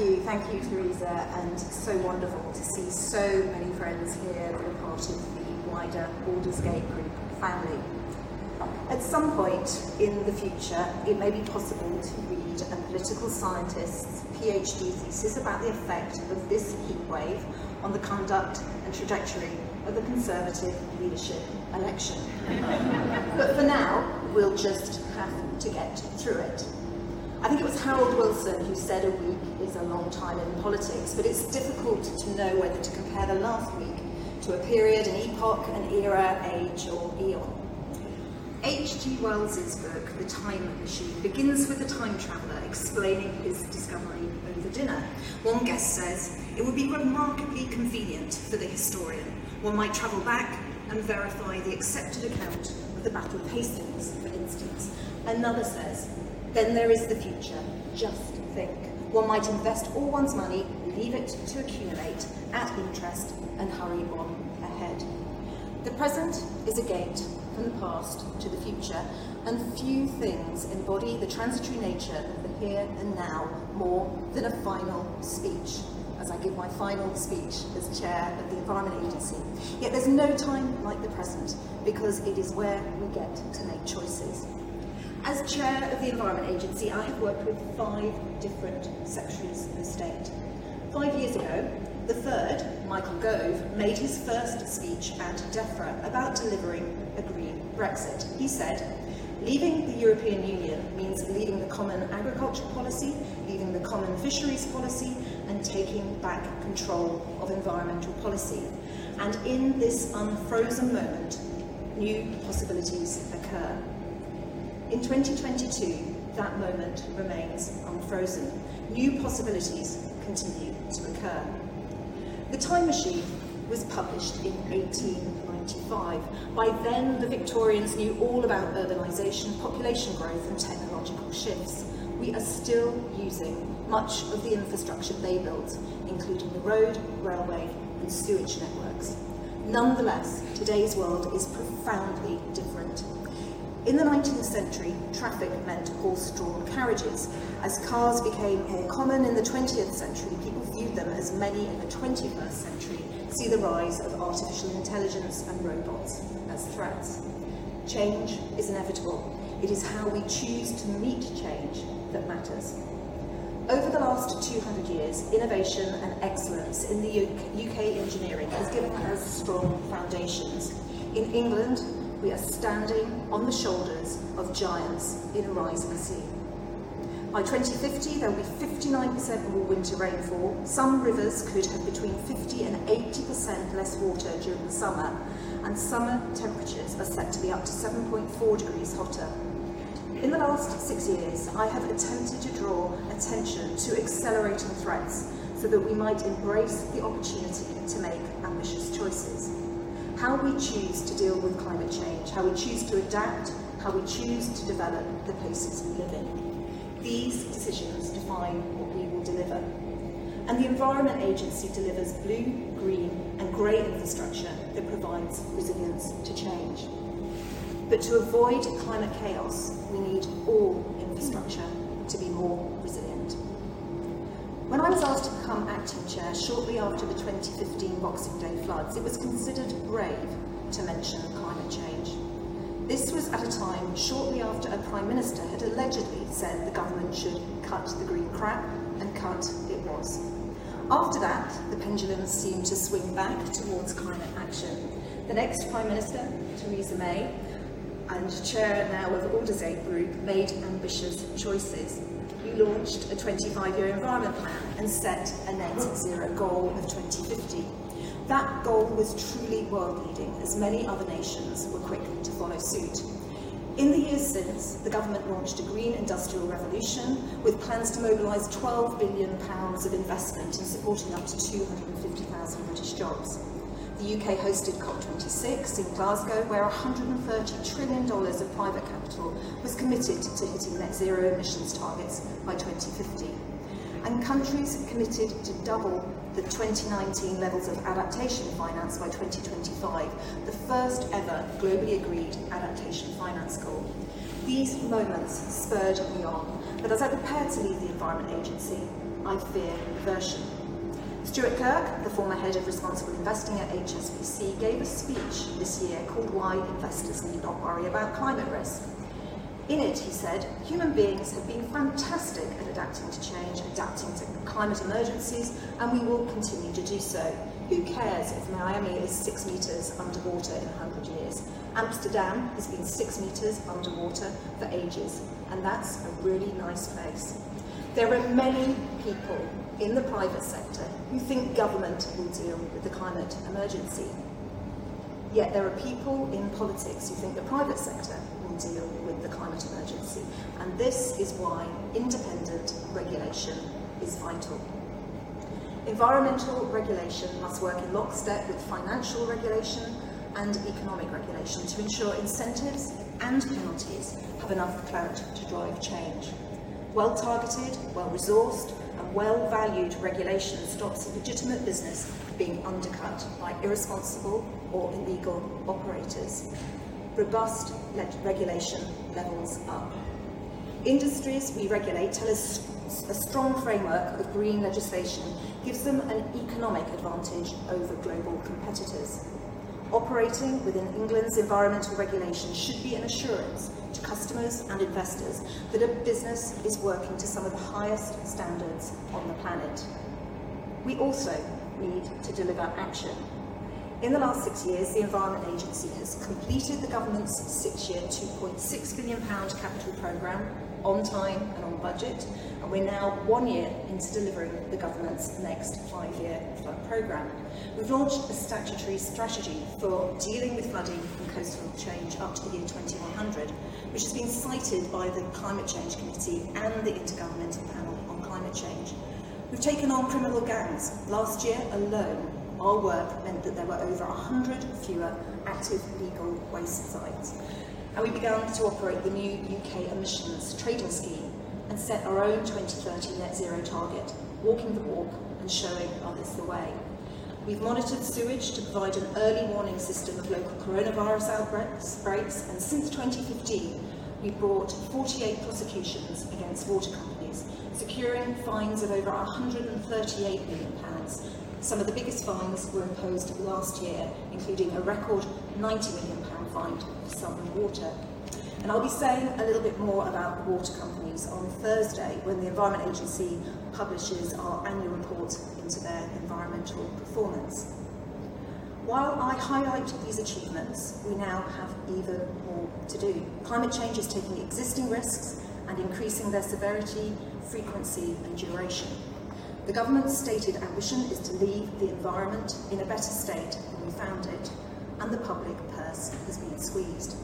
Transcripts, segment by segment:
you, thank you, Theresa, and so wonderful to see so many friends here that are part of the wider Aldersgate Group family. At some point in the future, it may be possible to read a political scientist's PhD thesis about the effect of this heatwave on the conduct and trajectory of the Conservative leadership election. but for now, we'll just have to get through it. I think it was Harold Wilson who said a week is a long time in politics, but it's difficult to know whether to compare the last week to a period, an epoch, an era, age, or eon. H.G. Wells's book, The Time Machine, begins with a time traveller explaining his discovery over dinner. One guest says, It would be remarkably convenient for the historian. One might travel back and verify the accepted account of the Battle of Hastings, for instance. Another says, Then there is the future. Just think. One might invest all one's money, leave it to accumulate at interest, and hurry on ahead. The present is a gate from the past to the future, and few things embody the transitory nature of the here and now more than a final speech, as I give my final speech as chair of the Environment Agency. Yet there's no time like the present, because it is where we get to make choices. As chair of the Environment Agency, I have worked with five different secretaries of state. Five years ago, the third, Michael Gove, made his first speech at DEFRA about delivering a green Brexit. He said, Leaving the European Union means leaving the common agriculture policy, leaving the common fisheries policy, and taking back control of environmental policy. And in this unfrozen moment, new possibilities occur. In 2022, that moment remains unfrozen. New possibilities continue to occur. The Time Machine was published in 1895. By then, the Victorians knew all about urbanisation, population growth, and technological shifts. We are still using much of the infrastructure they built, including the road, railway, and sewage networks. Nonetheless, today's world is profoundly different. In the 19th century, traffic meant horse-drawn carriages. As cars became more common in the 20th century, people viewed them as many in the 21st century see the rise of artificial intelligence and robots as threats. Change is inevitable. It is how we choose to meet change that matters. Over the last 200 years, innovation and excellence in the UK engineering has given us strong foundations. In England, we are standing on the shoulders of giants in a rising sea. By 2050, there will be 59% more winter rainfall. Some rivers could have between 50 and 80% less water during the summer, and summer temperatures are set to be up to 7.4 degrees hotter. In the last six years, I have attempted to draw attention to accelerating threats so that we might embrace the opportunity to make ambitious choices how we choose to deal with climate change, how we choose to adapt, how we choose to develop the places we live in. These decisions define what we will deliver. And the Environment Agency delivers blue, green, and grey infrastructure that provides resilience to change. But to avoid climate chaos, we need all infrastructure to be more. When I was asked to become acting chair shortly after the 2015 Boxing Day floods, it was considered brave to mention climate change. This was at a time shortly after a Prime Minister had allegedly said the government should cut the green crap, and cut it was. After that, the pendulum seemed to swing back towards climate action. The next Prime Minister, Theresa May, and chair now of Aldersgate Group, made ambitious choices launched a 25-year environment plan and set a net zero goal of 2050. That goal was truly world-leading, as many other nations were quick to follow suit. In the years since, the government launched a green industrial revolution with plans to mobilise £12 billion of investment in supporting up to 250,000 British jobs. The UK hosted COP26 in Glasgow, where $130 trillion of private capital was committed to hitting net zero emissions targets by 2050. And countries committed to double the 2019 levels of adaptation finance by 2025, the first ever globally agreed adaptation finance goal. These moments spurred me on, but as I prepared to leave the Environment Agency, I fear reversion. Stuart Kirk, the former head of responsible investing at HSBC, gave a speech this year called Why Investors Need Not Worry About Climate Risk. In it, he said, human beings have been fantastic at adapting to change, adapting to climate emergencies, and we will continue to do so. Who cares if Miami is six metres underwater in 100 years? Amsterdam has been six metres underwater for ages, and that's a really nice place. There are many people in the private sector who think government will deal with the climate emergency. Yet there are people in politics who think the private sector will deal with the climate emergency. And this is why independent regulation is vital. Environmental regulation must work in lockstep with financial regulation and economic regulation to ensure incentives and penalties have enough clout to drive change. Well targeted, well resourced, and well valued regulation stops legitimate business being undercut by irresponsible or illegal operators. Robust regulation levels up. Industries we regulate tell us a strong framework of green legislation gives them an economic advantage over global competitors. Operating within England's environmental regulation should be an assurance to customers and investors that a business is working to some of the highest standards on the planet. We also need to deliver action. In the last six years, the Environment Agency has completed the government's six-year £2.6 billion capital programme on time and on budget, and we're now one year into delivering the government's next five-year flood programme. We've launched a statutory strategy for dealing with flooding and coastal change up to the year 2100, which has been cited by the Climate Change Committee and the Intergovernmental Panel on Climate Change. We've taken on criminal gangs. Last year alone, our work meant that there were over 100 fewer active legal waste sites. And we began to operate the new UK emissions trading scheme and set our own 2030 net zero target, walking the walk and showing others the way. We've monitored sewage to provide an early warning system of local coronavirus outbreaks, and since 2015, we've brought 48 prosecutions against water companies, securing fines of over £138 million. Some of the biggest fines were imposed last year, including a record £90 million fine for Southern Water. And I'll be saying a little bit more about the water companies on Thursday when the Environment Agency publishes our annual report into their environmental performance. While I highlight these achievements, we now have even more to do. Climate change is taking existing risks and increasing their severity, frequency and duration. The government's stated ambition is to leave the environment in a better state than we found it, and the public purse has been squeezed.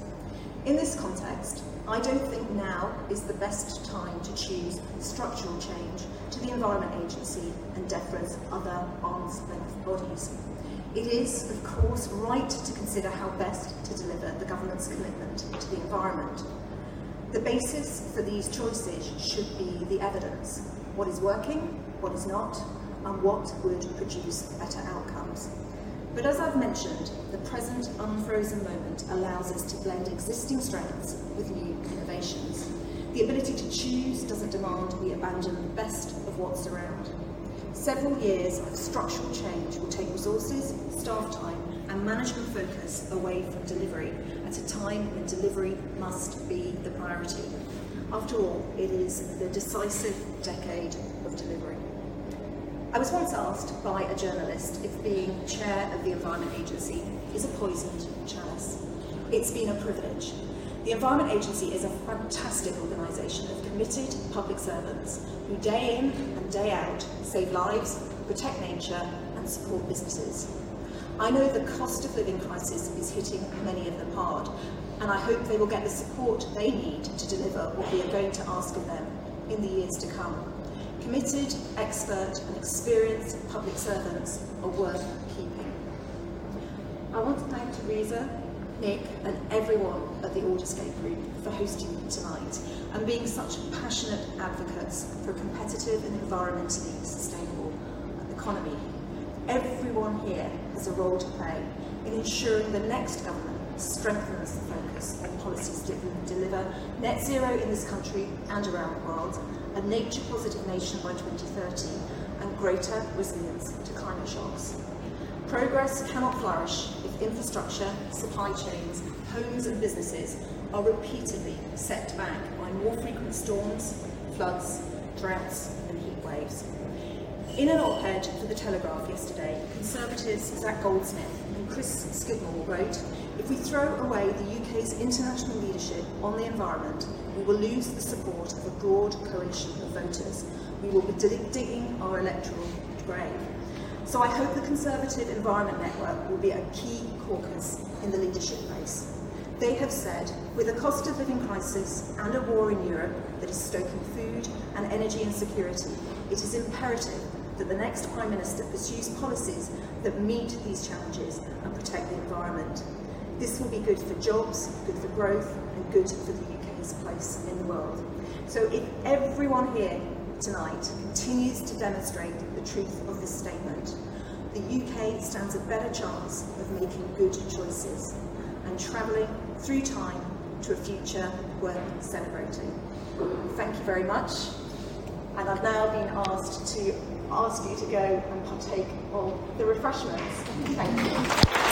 In this context, I don't think now is the best time to choose structural change to the Environment Agency and DEFRA's other arm's length bodies. It is, of course, right to consider how best to deliver the government's commitment to the environment. The basis for these choices should be the evidence. What is working, what is not, and what would produce better outcomes. But as I've mentioned, the present unfrozen moment allows us to blend existing strengths with new innovations. The ability to choose doesn't demand we abandon the best of what's around. Several years of structural change will take resources, staff time, and management focus away from delivery at a time when delivery must be the priority. After all, it is the decisive decade of delivery. I was once asked by a journalist if being chair of the Environment Agency is a poisoned chalice. It's been a privilege. The Environment Agency is a fantastic organisation of committed public servants who day in and day out save lives, protect nature and support businesses. I know the cost of living crisis is hitting many of them hard and I hope they will get the support they need to deliver what we are going to ask of them in the years to come. Committed, expert and experienced public servants are worth keeping. I want to thank Theresa, Nick and everyone at the Aldersgate Group for hosting me tonight and being such passionate advocates for a competitive and environmentally sustainable economy. Everyone here has a role to play in ensuring the next government strengthens the focus on policies that will deliver net zero in this country and around the world, a nature positive nation by 2030, and greater resilience to climate shocks. Progress cannot flourish if infrastructure, supply chains, homes and businesses are repeatedly set back by more frequent storms, floods, droughts and heat waves. In an op-ed for The Telegraph yesterday, Conservatives Zac Goldsmith and Chris Skidmore wrote, if we throw away the UK's international leadership on the environment, we will lose the support of a broad coalition of voters. We will be digging our electoral grave. So I hope the Conservative Environment Network will be a key caucus in the leadership race. They have said, with a cost of living crisis and a war in Europe that is stoking food and energy insecurity, it is imperative that the next Prime Minister pursues policies that meet these challenges and protect the environment. This will be good for jobs, good for growth, and good for the UK's place in the world. So if everyone here tonight continues to demonstrate the truth of this statement, the UK stands a better chance of making good choices and travelling through time to a future worth celebrating. Thank you very much. And I've now been asked to ask you to go and partake of the refreshments. Thank you.